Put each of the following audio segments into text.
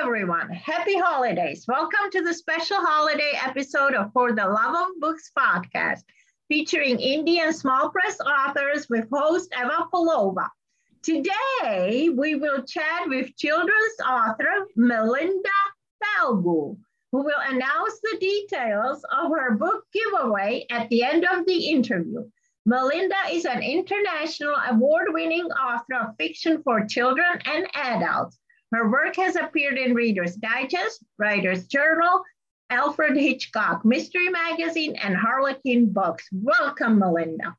everyone. Happy holidays. Welcome to the special holiday episode of For the Love of Books podcast, featuring Indian small press authors with host Emma Palova. Today, we will chat with children's author Melinda Falgout, who will announce the details of her book giveaway at the end of the interview. Melinda is an international award-winning author of fiction for children and adults. Her work has appeared in Reader's Digest, Writer's Journal, Alfred Hitchcock Mystery Magazine, and Harlequin Books. Welcome, Melinda.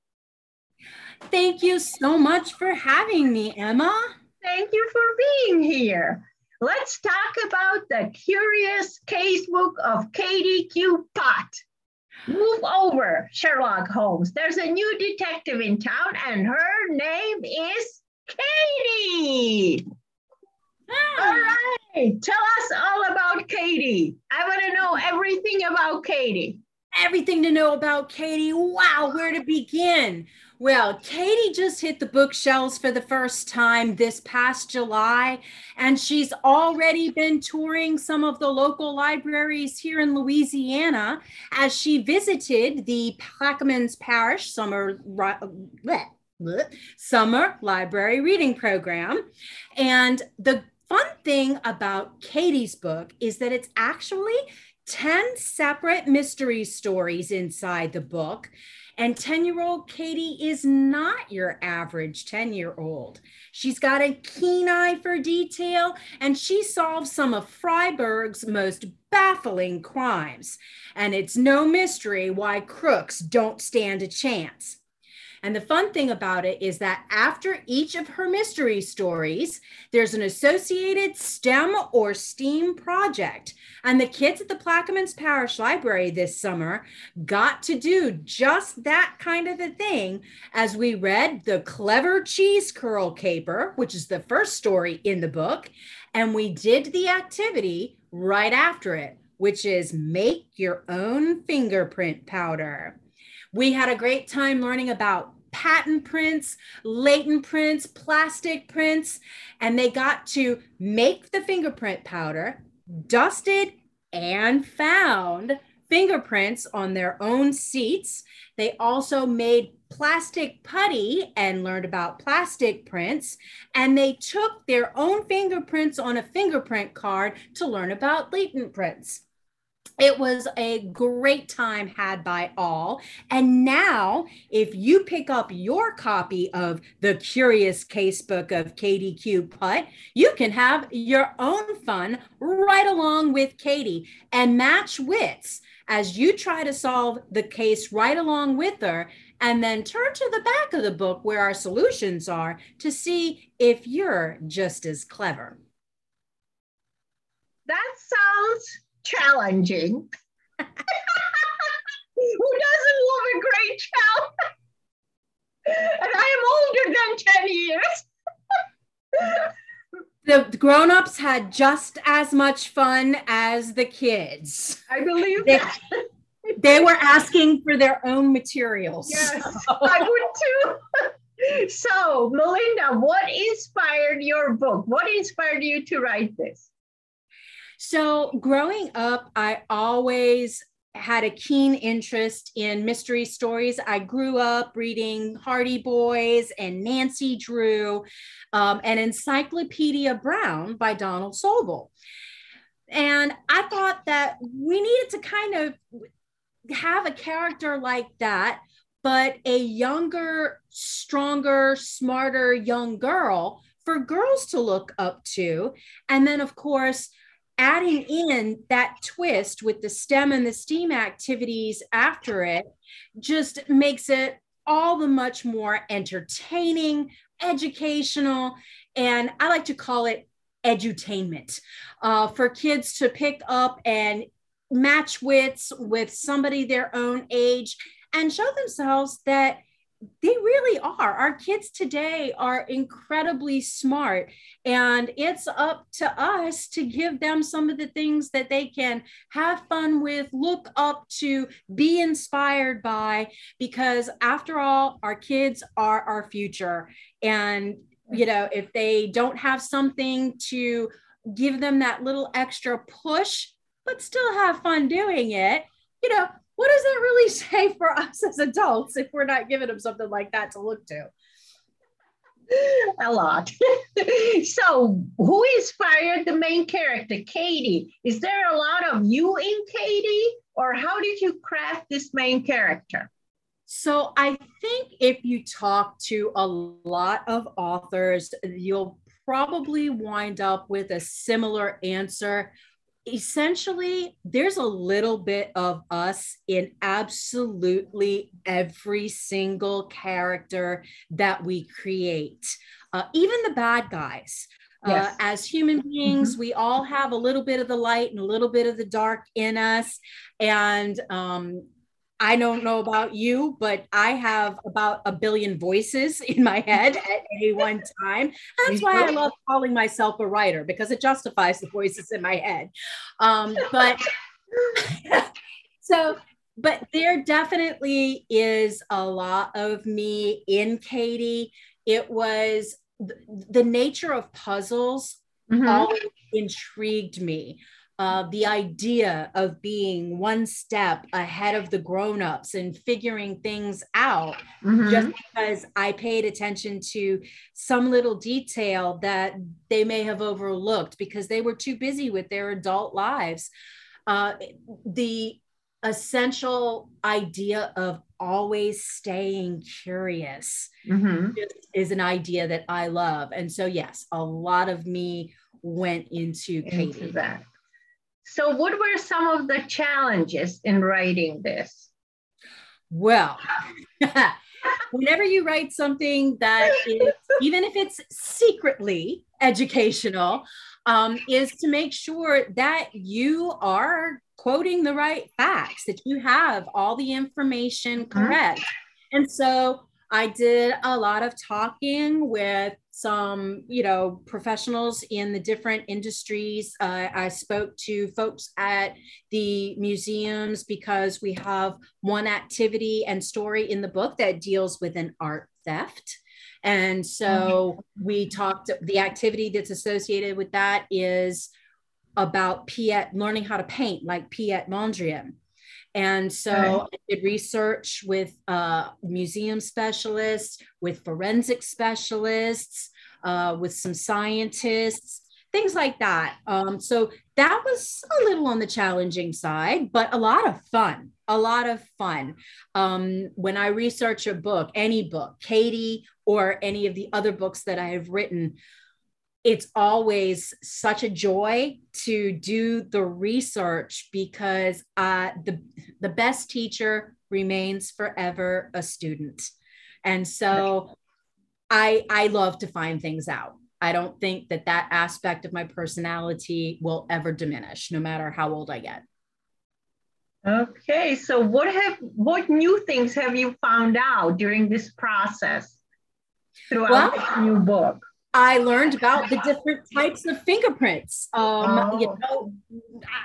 Thank you so much for having me, Emma. Thank you for being here. Let's talk about the curious casebook of Katie Q. Putt. Move over, Sherlock Holmes. There's a new detective in town, and her name is Katie. All right. Tell us all about Katie. I want to know everything about Katie. Everything to know about Katie. Wow, where to begin? Well, Katie just hit the bookshelves for the first time this past July, and she's already been touring some of the local libraries here in Louisiana as she visited the Plaquemines Parish Summer. Summer Library Reading Program. And the fun thing about Katie's book is that it's actually 10 separate mystery stories inside the book and 10 year old Katie is not your average 10 year old. She's got a keen eye for detail and she solves some of Freiburg's most baffling crimes. And it's no mystery why crooks don't stand a chance. And the fun thing about it is that after each of her mystery stories, there's an associated STEM or STEAM project. And the kids at the Plaquemines Parish Library this summer got to do just that kind of a thing as we read The Clever Cheese Curl Caper, which is the first story in the book. And we did the activity right after it, which is make your own fingerprint powder. We had a great time learning about patent prints, latent prints, plastic prints, and they got to make the fingerprint powder, dusted and found fingerprints on their own seats. They also made plastic putty and learned about plastic prints. And they took their own fingerprints on a fingerprint card to learn about latent prints. It was a great time had by all. And now, if you pick up your copy of the Curious Casebook of Katie Q. Putt, you can have your own fun right along with Katie and match wits as you try to solve the case right along with her. And then turn to the back of the book where our solutions are to see if you're just as clever. That sounds challenging. Who doesn't love a great challenge? And I am older than 10 years. the grown-ups had just as much fun as the kids. I believe they, that. they were asking for their own materials. Yes, so. I would too. So, Melinda, what inspired your book? What inspired you to write this? So, growing up, I always had a keen interest in mystery stories. I grew up reading Hardy Boys and Nancy Drew um, and Encyclopedia Brown by Donald Sobol. And I thought that we needed to kind of have a character like that, but a younger, stronger, smarter young girl for girls to look up to. And then, of course, adding in that twist with the STEM and the STEAM activities after it just makes it all the much more entertaining, educational, and I like to call it edutainment uh, for kids to pick up and match wits with somebody their own age and show themselves that they really are. Our kids today are incredibly smart, and it's up to us to give them some of the things that they can have fun with, look up to, be inspired by, because after all, our kids are our future. And, you know, if they don't have something to give them that little extra push, but still have fun doing it, you know, what does that really say for us as adults if we're not giving them something like that to look to? a lot. so, who inspired the main character, Katie? Is there a lot of you in Katie, or how did you craft this main character? So, I think if you talk to a lot of authors, you'll probably wind up with a similar answer essentially there's a little bit of us in absolutely every single character that we create uh, even the bad guys uh, yes. uh, as human beings mm-hmm. we all have a little bit of the light and a little bit of the dark in us and um, I don't know about you, but I have about a billion voices in my head at any one time. That's why I love calling myself a writer because it justifies the voices in my head. Um, but so, but there definitely is a lot of me in Katie. It was the nature of puzzles mm-hmm. intrigued me uh, the idea of being one step ahead of the grown-ups and figuring things out mm-hmm. just because i paid attention to some little detail that they may have overlooked because they were too busy with their adult lives uh, the essential idea of always staying curious mm-hmm. is an idea that i love and so yes a lot of me went into, into katie that so, what were some of the challenges in writing this? Well, whenever you write something that is, even if it's secretly educational, um, is to make sure that you are quoting the right facts, that you have all the information mm-hmm. correct. Mm-hmm. And so I did a lot of talking with some, you know, professionals in the different industries. Uh, I spoke to folks at the museums because we have one activity and story in the book that deals with an art theft. And so mm-hmm. we talked, the activity that's associated with that is about Piet learning how to paint like Piet Mondrian. And so right. I did research with uh, museum specialists, with forensic specialists, uh, with some scientists, things like that. Um, so that was a little on the challenging side, but a lot of fun. A lot of fun. Um, when I research a book, any book, Katie, or any of the other books that I have written, it's always such a joy to do the research because uh, the, the best teacher remains forever a student. And so I, I love to find things out. I don't think that that aspect of my personality will ever diminish, no matter how old I get. Okay, so what have what new things have you found out during this process throughout well, this new book? I learned about the different types of fingerprints. Um, oh. You know,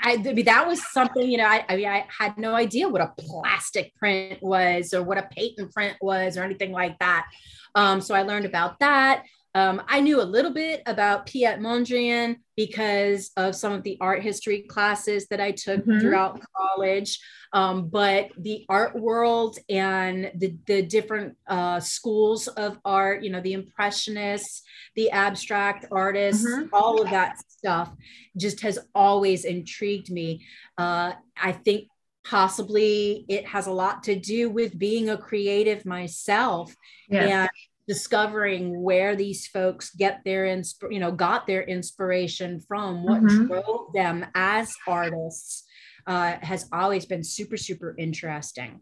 I, I, mean, that was something. You know, I, I mean, I had no idea what a plastic print was, or what a patent print was, or anything like that. Um, so I learned about that. Um, I knew a little bit about Piet Mondrian because of some of the art history classes that I took mm-hmm. throughout college. Um, but the art world and the, the different uh, schools of art, you know, the Impressionists, the abstract artists, mm-hmm. all of that stuff just has always intrigued me. Uh, I think possibly it has a lot to do with being a creative myself yes. and discovering where these folks get their insp- you know got their inspiration from what mm-hmm. drove them as artists uh, has always been super super interesting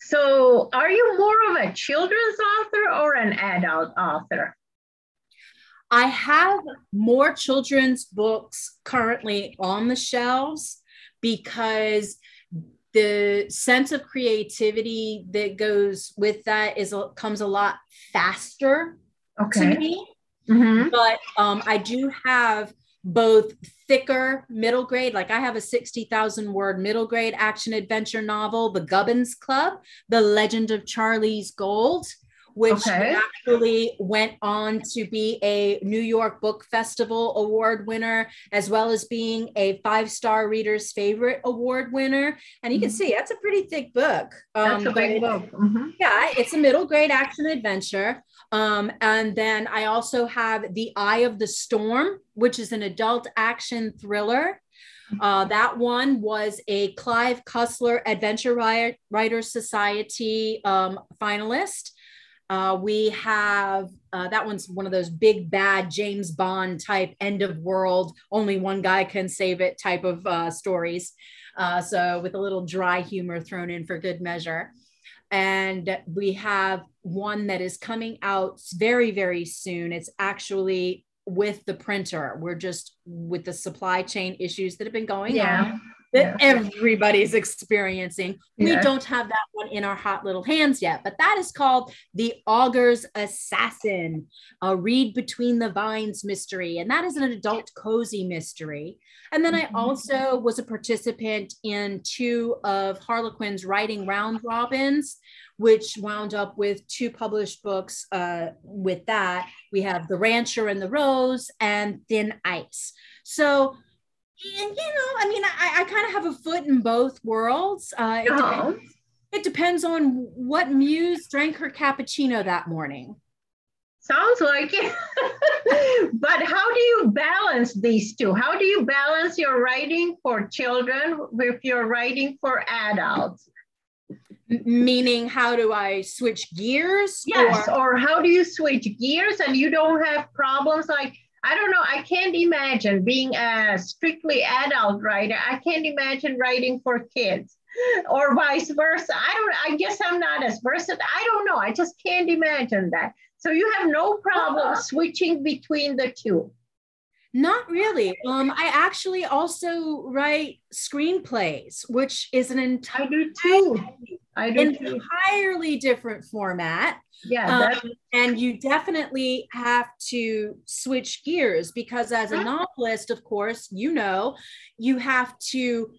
so are you more of a children's author or an adult author i have more children's books currently on the shelves because the sense of creativity that goes with that is comes a lot faster okay. to me. Mm-hmm. But um, I do have both thicker middle grade, like I have a 60,000 word middle grade action adventure novel, The Gubbins Club, The Legend of Charlie's Gold, which Okay. actually went on to be a New York Book Festival award winner, as well as being a five star reader's favorite award winner. And you can Mhm. see that's a pretty thick book. That's a big book. Mhm. yeah, it's a middle grade action adventure. Um, and then I also have The Eye of the Storm, which is an adult action thriller. Uh, that one was a Clive Cussler Adventure Writer, Society um, finalist. Uh, we have uh, that one's one of those big bad James Bond type end of world, only one guy can save it type of uh, stories. Uh, so with a little dry humor thrown in for good measure. And we have one that is coming out very, very soon. It's actually with the printer. We're just with the supply chain issues that have been going Yeah. on that everybody's experiencing. We don't have that one in our hot little hands yet, but that is called The Augur's Assassin, a read between the vines mystery. And that is an adult cozy mystery. And then I Mhm. also was a participant in two of Harlequin's writing round robins, which wound up with two published books uh, with that. We have The Rancher and the Rose and Thin Ice. So, you know, I mean, I, I kind of have a foot in both worlds. Uh, it, Oh. depends, it depends on what muse drank her cappuccino that morning. Sounds like it. but how do you balance these two? How do you balance your writing for children with your writing for adults? Meaning, how do I switch gears? Yes, Or, or how do you switch gears and you don't have problems like I don't know, I can't imagine being a strictly adult writer. I can't imagine writing for kids or vice versa. I don't I guess I'm not as versatile. I don't know. I just can't imagine that. So you have no problem uh-huh. switching between the two. Not really. Um, I actually also write screenplays, which is an I do too. I do too. entirely different format. Yeah, Um, and you definitely have to switch gears because, as a novelist, of course, you know, you have to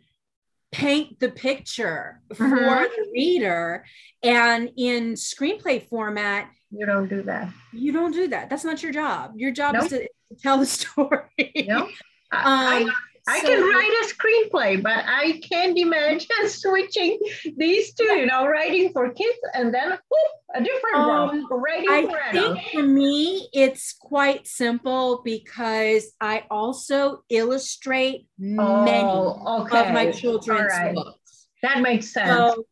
paint the picture for Mhm. the reader. And in screenplay format, you don't do that. you don't do that. That's not your job. Your job Nope. is to tell the story. No? I, Um, I so- can write a screenplay, but I can't imagine switching these two, you know, writing for kids and then whoop, a different Um, one, writing I for think adults. for me, it's quite simple because I also illustrate many Oh, okay. of my children's right. books. That makes sense. So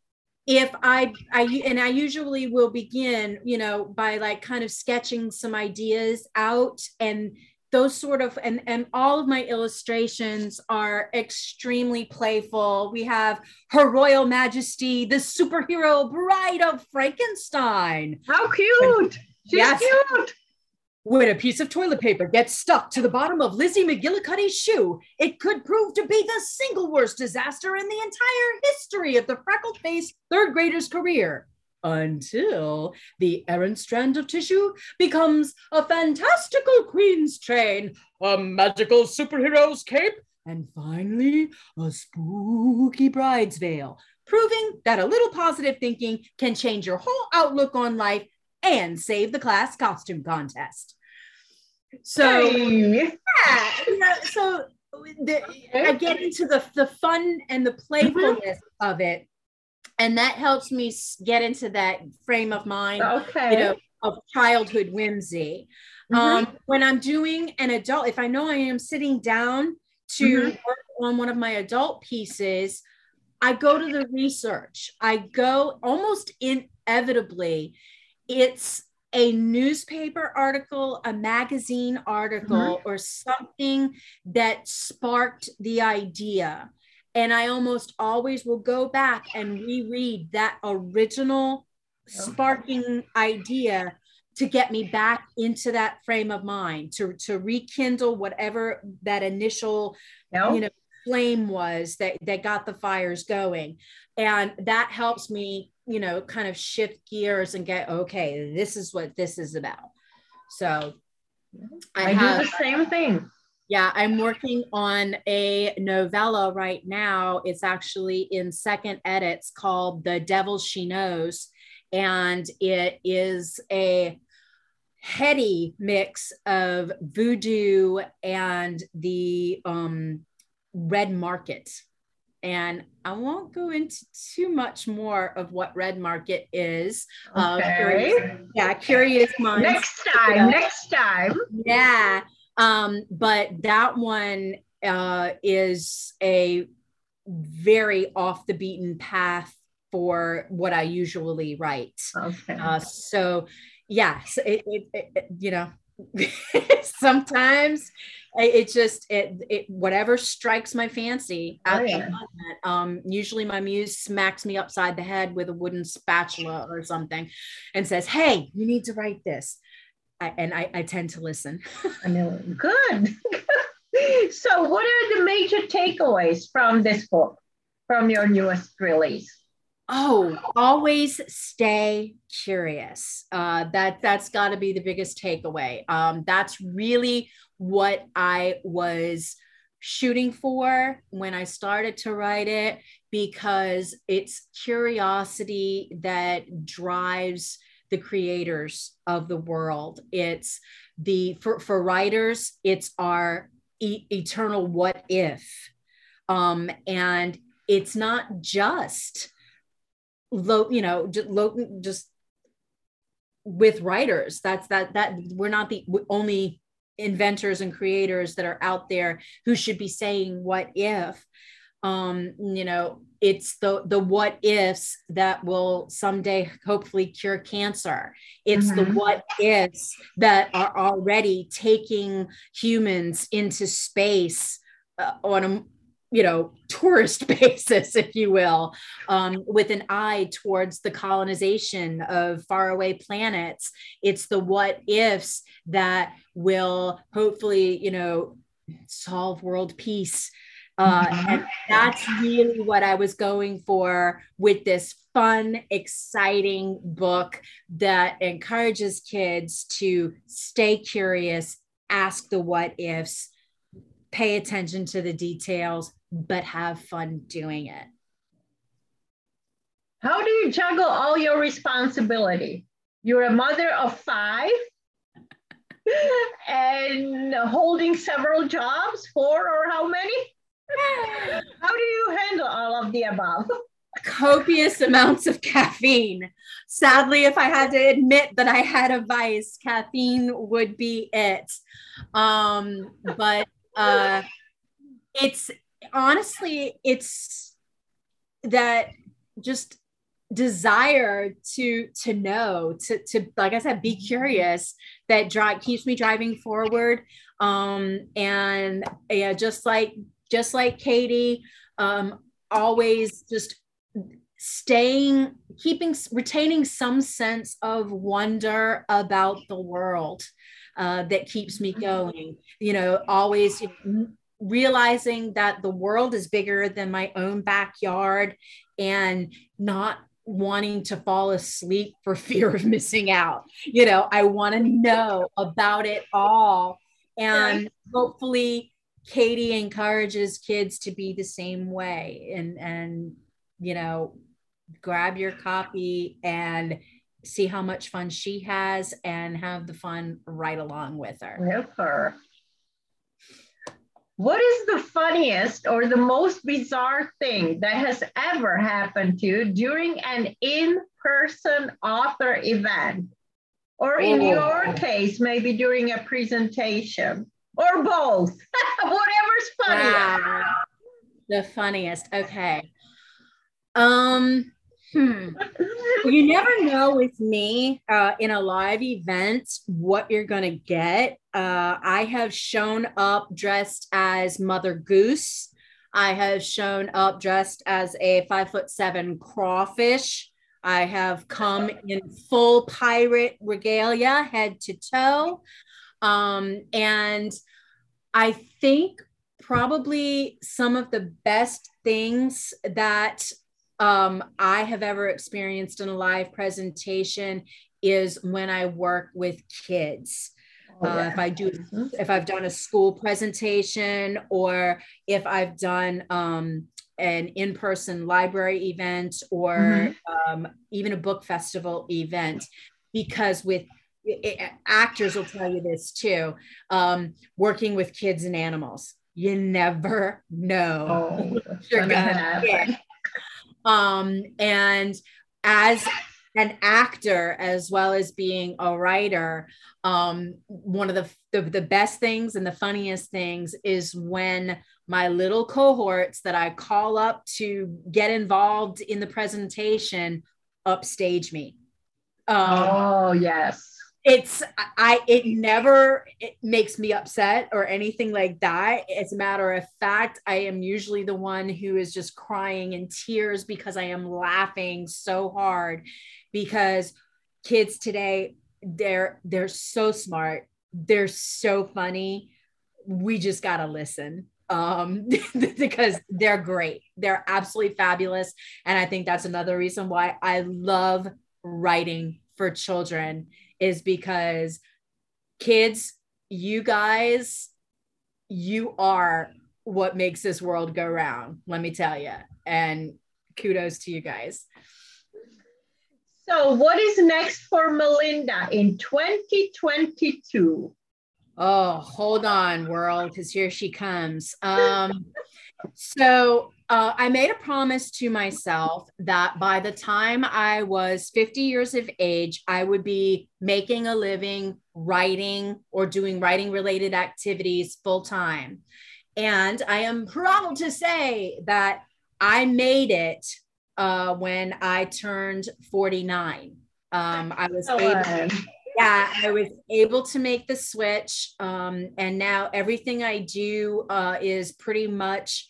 if I, I, and I usually will begin, you know, by like kind of sketching some ideas out and those sort of, and, and all of my illustrations are extremely playful. We have Her Royal Majesty, the superhero bride of Frankenstein. How cute. She's Yes. cute. When a piece of toilet paper gets stuck to the bottom of Lizzie McGillicuddy's shoe, it could prove to be the single worst disaster in the entire history of the freckled faced third grader's career. Until the errant strand of tissue becomes a fantastical queen's train, a magical superhero's cape, and finally a spooky bride's veil, proving that a little positive thinking can change your whole outlook on life and save the class costume contest. So, yeah, you know, so the, I get into the, the fun and the playfulness of it. And that helps me get into that frame of mind, Okay. you know, of childhood whimsy. Mhm. Um, when I'm doing an adult, if I know I am sitting down to Mhm. work on one of my adult pieces, I go to the research. I go almost inevitably. It's a newspaper article, a magazine article, or something that sparked the idea. And I almost always will go back and reread that original sparking idea to get me back into that frame of mind to to rekindle whatever that initial you know flame was that that got the fires going. And that helps me you know kind of shift gears and get okay this is what this is about. So i, I, have do the same thing. Yeah i'm working on a novella right now it's actually in second edits called the devil she knows and it is a heady mix of voodoo and the um, red market and I won't go into too much more of what red market is. Uh, okay. Uh, curious, yeah, curious minds. Next time, next time. Yeah. Um, but that one uh, is a very off the beaten path for what I usually write. Okay. Uh, so, yes, it, it, it, you know, sometimes it just it, it whatever strikes my fancy oh, yeah. um usually my muse smacks me upside the head with a wooden spatula or something and says hey you need to write this I, and I, I tend to listen i know good so what are the major takeaways from this book from your newest release Oh, always stay curious. Uh, that that's got to be the biggest takeaway. Um, that's really what I was shooting for when I started to write it because it's curiosity that drives the creators of the world. It's the for for writers, it's our e- eternal what if, um, and it's not just low, you know, just low, just with writers. That's that that we're not the only inventors and creators that are out there who should be saying what if um you know it's the the what ifs that will someday hopefully cure cancer it's mm-hmm. the what ifs that are already taking humans into space uh, on a you know tourist basis if you will um, with an eye towards the colonization of faraway planets it's the what ifs that will hopefully you know solve world peace uh, mm-hmm. and that's really what I was going for with this fun, exciting book that encourages kids to stay curious, ask the what ifs, pay attention to the details, but have fun doing it. How do you juggle all your responsibility? You're a mother of five and holding several jobs, four or how many? How do you handle all of the above? Copious amounts of caffeine. Sadly, if I had to admit that I had a vice, caffeine would be it. Um, but uh, it's honestly, it's that just desire to to know to to like i said be curious that drive keeps me driving forward um and yeah just like just like katie um always just staying keeping retaining some sense of wonder about the world uh, that keeps me going you know always realizing that the world is bigger than my own backyard and not wanting to fall asleep for fear of missing out. You know, I want to know about it all. And hopefully Katie encourages kids to be the same way and and you know, grab your copy and see how much fun she has and have the fun right along with her. With her. What is the funniest or the most bizarre thing that has ever happened to you during an in person author event? Or in oh. your case, maybe during a presentation, or both, whatever's funny. Wow. The funniest. Okay. Um, Hmm. You never know with me uh, in a live event what you're going to get. Uh, I have shown up dressed as Mother Goose. I have shown up dressed as a five foot seven crawfish. I have come in full pirate regalia, head to toe. Um, and I think probably some of the best things that um, I have ever experienced in a live presentation is when I work with kids. Oh, yeah. uh, if I do, mm-hmm. if I've done a school presentation or if I've done um, an in-person library event or mm-hmm. um, even a book festival event because with it, actors will tell you this too um, working with kids and animals. You never know. Oh, you're gonna get. um and as an actor as well as being a writer um one of the, the the best things and the funniest things is when my little cohorts that i call up to get involved in the presentation upstage me. Um, oh yes it's i it never it makes me upset or anything like that. As a matter of fact i am usually the one who is just crying in tears because i am laughing so hard because kids today they're they're so smart. They're so funny. We just got to listen um because they're great. They're absolutely fabulous. And i think that's another reason why i love writing for children is because kids, you guys, you are what makes this world go round, let me tell you. And kudos to you guys. So, what is next for Melinda in 2022? Oh, hold on, world, because here she comes. Um, so, uh, I made a promise to myself that by the time I was 50 years of age, I would be making a living writing or doing writing related activities full time. And I am proud to say that I made it uh, when I turned 49. Um, I was able, yeah, I was able to make the switch. Um, and now everything I do uh, is pretty much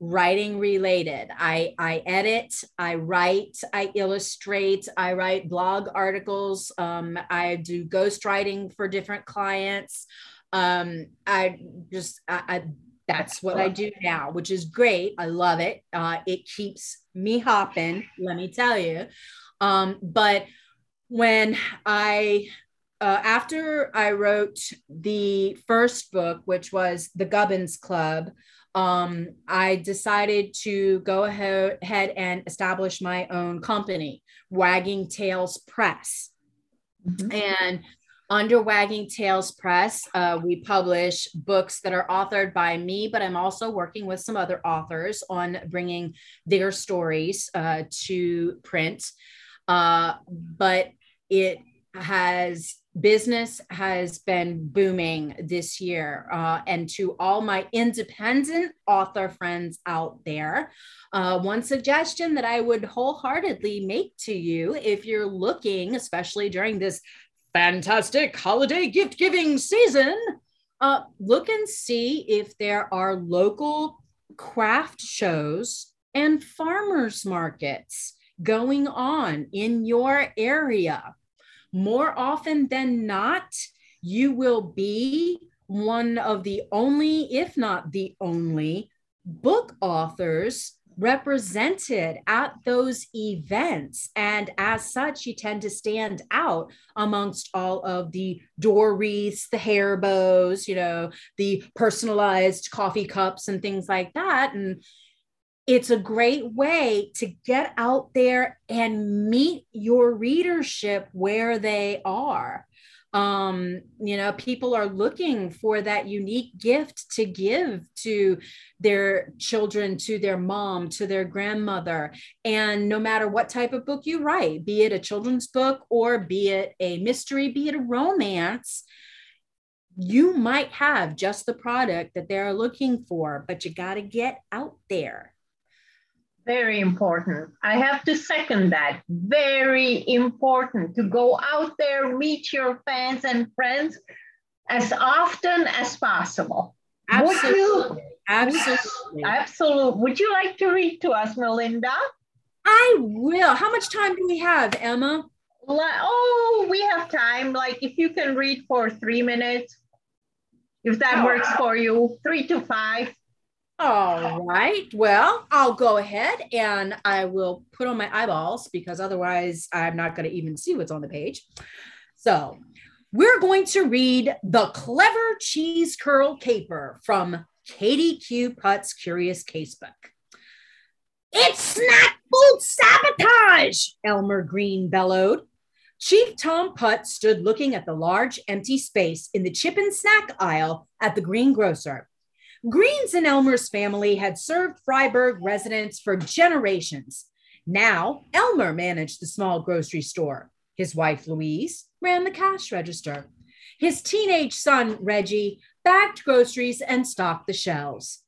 writing related. I, I edit, I write, I illustrate, I write blog articles. Um, I do ghostwriting for different clients. Um, I just, I, I that's what I do now, which is great. I love it. Uh, it keeps me hopping, let me tell you. Um, but when I, uh, after I wrote the first book, which was The Gubbins Club, um, I decided to go ahead and establish my own company, Wagging Tails Press. Mm-hmm. And under Wagging Tails Press, uh, we publish books that are authored by me, but I'm also working with some other authors on bringing their stories uh, to print. Uh, but it has business has been booming this year. Uh, and to all my independent author friends out there, uh, one suggestion that I would wholeheartedly make to you if you're looking, especially during this fantastic holiday gift giving season, uh, look and see if there are local craft shows and farmers markets going on in your area more often than not, you will be one of the only, if not the only, book authors represented at those events. And as such, you tend to stand out amongst all of the door wreaths, the hair bows, you know, the personalized coffee cups and things like that. And it's a great way to get out there and meet your readership where they are. Um you know people are looking for that unique gift to give to their children to their mom to their grandmother. And no matter what type of book you write be it a children's book or be it a mystery be it a romance you might have just the product that they're looking for but you got to get out there very important. I have to second that. Very important to go out there, meet your fans and friends as often as possible. Absolutely. Would you, absolutely. Absolutely. Would you like to read to us, Melinda? I will. How much time do we have, Emma? Oh, we have time. Like if you can read for three minutes, if that oh. works for you, three to five. All right. Well, I'll go ahead and I will put on my eyeballs because otherwise I'm not going to even see what's on the page. So, we're going to read The Clever Cheese Curl Caper from Katie Q. Putt's Curious Casebook. It's snack food sabotage, Elmer Green bellowed. Chief Tom Putt stood looking at the large empty space in the chip and snack aisle at the greengrocer. Greens and Elmer's family had served Freiburg residents for generations. Now, Elmer managed the small grocery store. His wife, Louise, ran the cash register. His teenage son, Reggie, bagged groceries and stocked the shelves.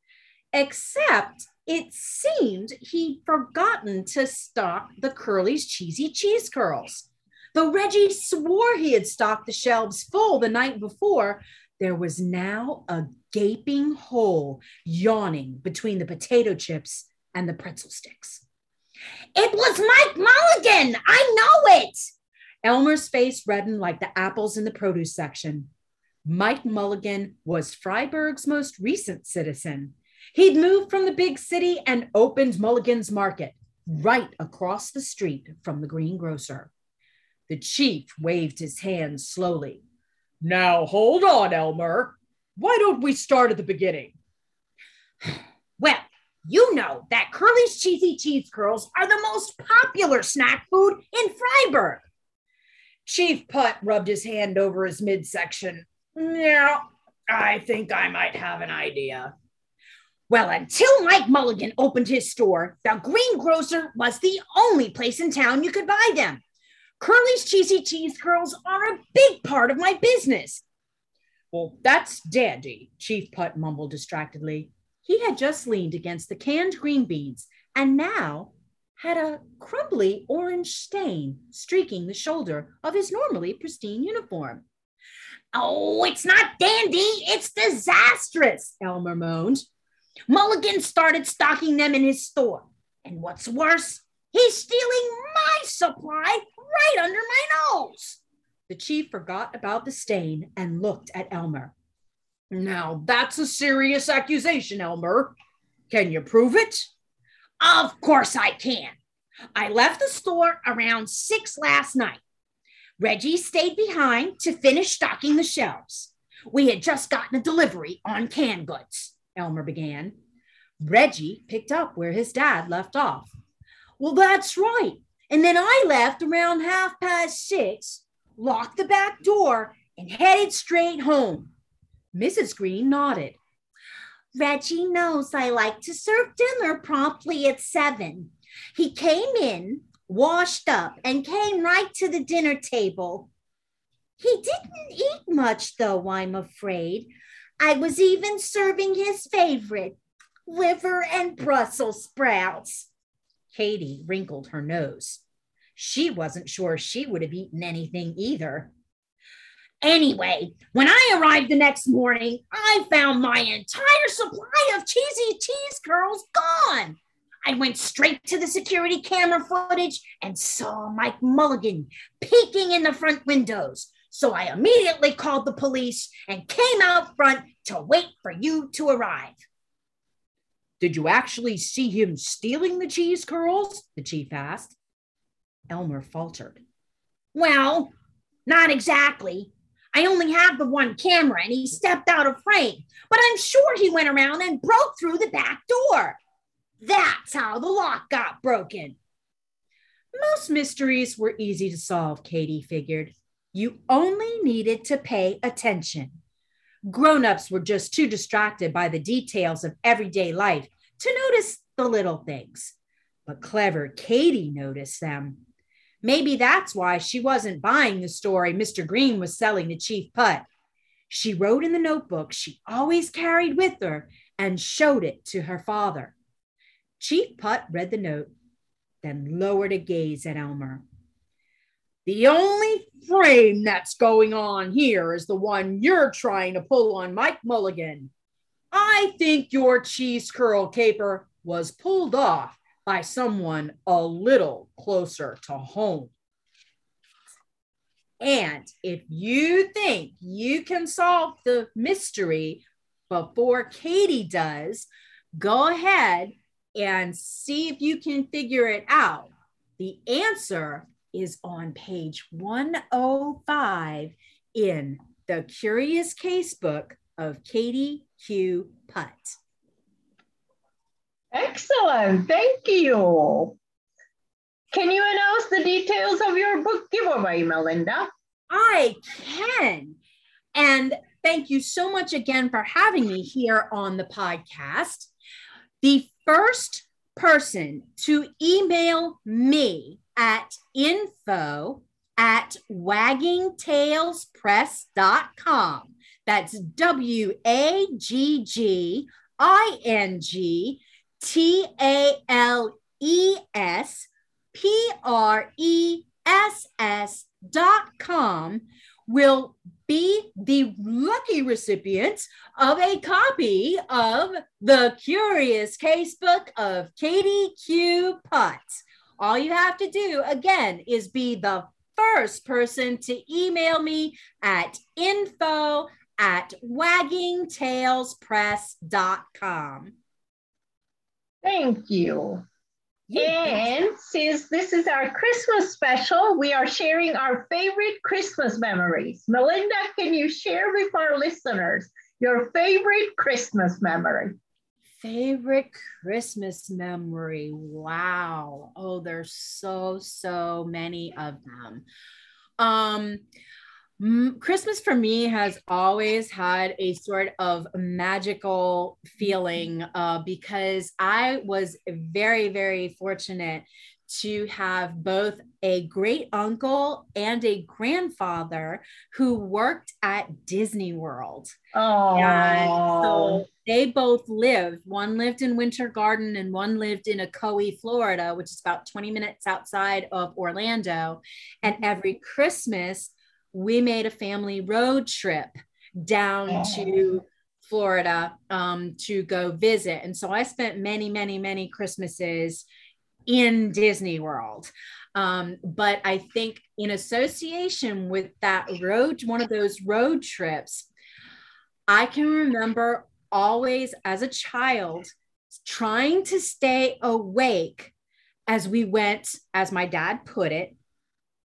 Except it seemed he'd forgotten to stock the Curly's cheesy cheese curls. Though Reggie swore he had stocked the shelves full the night before, there was now a gaping hole yawning between the potato chips and the pretzel sticks. It was Mike Mulligan! I know it! Elmer's face reddened like the apples in the produce section. Mike Mulligan was Freiburg's most recent citizen. He'd moved from the big city and opened Mulligan's Market right across the street from the greengrocer. The chief waved his hand slowly. Now hold on, Elmer. Why don't we start at the beginning? Well, you know that Curly's cheesy cheese curls are the most popular snack food in Freiburg. Chief Putt rubbed his hand over his midsection. Yeah, I think I might have an idea. Well, until Mike Mulligan opened his store, the greengrocer was the only place in town you could buy them. Curly's cheesy cheese curls are a big part of my business. Well, that's dandy, Chief Putt mumbled distractedly. He had just leaned against the canned green beans and now had a crumbly orange stain streaking the shoulder of his normally pristine uniform. Oh, it's not dandy, it's disastrous, Elmer moaned. Mulligan started stocking them in his store. And what's worse, he's stealing my supply right under my nose. The chief forgot about the stain and looked at Elmer. Now, that's a serious accusation, Elmer. Can you prove it? Of course I can. I left the store around six last night. Reggie stayed behind to finish stocking the shelves. We had just gotten a delivery on canned goods, Elmer began. Reggie picked up where his dad left off. Well, that's right. And then I left around half past six, locked the back door, and headed straight home. Mrs. Green nodded. Reggie knows I like to serve dinner promptly at seven. He came in, washed up, and came right to the dinner table. He didn't eat much, though, I'm afraid. I was even serving his favorite, liver and Brussels sprouts. Katie wrinkled her nose. She wasn't sure she would have eaten anything either. Anyway, when I arrived the next morning, I found my entire supply of cheesy cheese curls gone. I went straight to the security camera footage and saw Mike Mulligan peeking in the front windows. So I immediately called the police and came out front to wait for you to arrive. Did you actually see him stealing the cheese curls? The chief asked. Elmer faltered. Well, not exactly. I only have the one camera and he stepped out of frame, but I'm sure he went around and broke through the back door. That's how the lock got broken. Most mysteries were easy to solve, Katie figured. You only needed to pay attention. Grown-ups were just too distracted by the details of everyday life to notice the little things. But clever Katie noticed them. Maybe that's why she wasn't buying the story Mr. Green was selling to Chief Putt. She wrote in the notebook she always carried with her and showed it to her father. Chief Putt read the note, then lowered a gaze at Elmer. The only frame that's going on here is the one you're trying to pull on Mike Mulligan. I think your cheese curl caper was pulled off by someone a little closer to home. And if you think you can solve the mystery before Katie does, go ahead and see if you can figure it out. The answer is on page 105 in the Curious Case book of Katie Q. Putt. Excellent. Thank you. Can you announce the details of your book giveaway, Melinda? I can. And thank you so much again for having me here on the podcast. The first person to email me at info at waggingtalespress.com. That's W A G G I N G T A L E S P R E S S dot com will be the lucky recipients of a copy of the Curious Casebook of Katie Q. Putz. All you have to do, again, is be the first person to email me at info at waggingtalespress.com. Thank you. And since this is our Christmas special, we are sharing our favorite Christmas memories. Melinda, can you share with our listeners your favorite Christmas memory? Favorite Christmas memory. Wow. Oh, there's so, so many of them. Um, Christmas for me has always had a sort of magical feeling uh, because I was very, very fortunate to have both a great uncle and a grandfather who worked at Disney World. Oh, and so they both lived. One lived in Winter Garden and one lived in Ocoee, Florida, which is about 20 minutes outside of Orlando. And every Christmas, we made a family road trip down oh. to Florida um, to go visit. And so I spent many, many, many Christmases in Disney World. Um, but I think in association with that road, one of those road trips, I can remember always as a child trying to stay awake as we went, as my dad put it,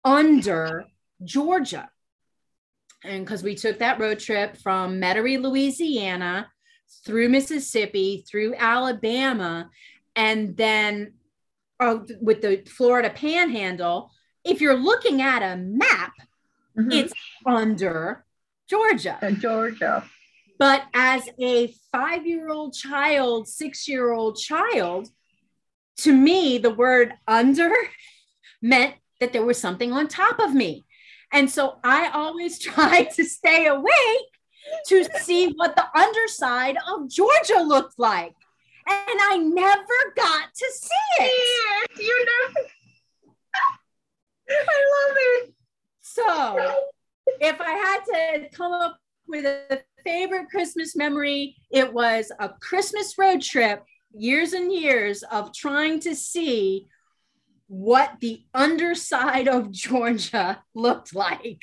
under Georgia. And because we took that road trip from Metairie, Louisiana, through Mississippi, through Alabama, and then uh, with the Florida panhandle, if you're looking at a map, mm-hmm. it's under Georgia. Georgia. But as a five year old child, six year old child, to me, the word under meant that there was something on top of me. And so I always try to stay awake to see what the underside of Georgia looked like. And I never got to see it. You never. I love it. So if I had to come up with a favorite Christmas memory, it was a Christmas road trip, years and years of trying to see what the underside of Georgia looked like.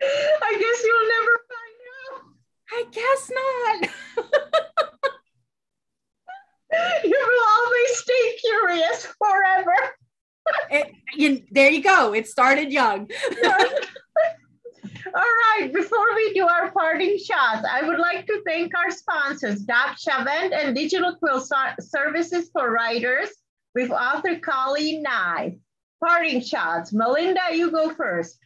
I guess you'll never find out. I guess not. you will always stay curious forever. it, you, there you go. It started young. All right, before we do our parting shots, I would like to thank our sponsors, Doc Chavent and Digital Quill Services for Writers, with author Colleen Nye. Parting shots. Melinda, you go first.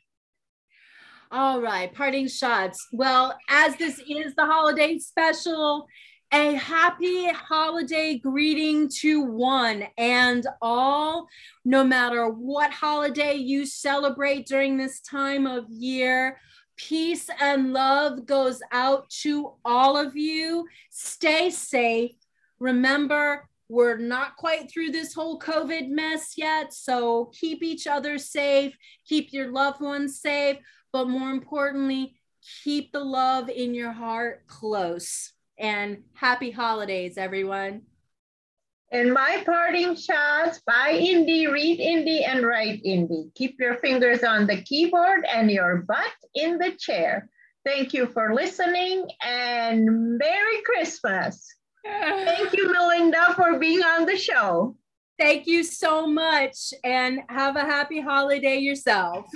All right, parting shots. Well, as this is the holiday special, a happy holiday greeting to one and all, no matter what holiday you celebrate during this time of year. Peace and love goes out to all of you. Stay safe. Remember, we're not quite through this whole COVID mess yet. So keep each other safe, keep your loved ones safe, but more importantly, keep the love in your heart close. And happy holidays, everyone. And my parting shots buy indie, read indie, and write indie. Keep your fingers on the keyboard and your butt in the chair. Thank you for listening and Merry Christmas. Thank you, Melinda, for being on the show. Thank you so much and have a happy holiday yourself.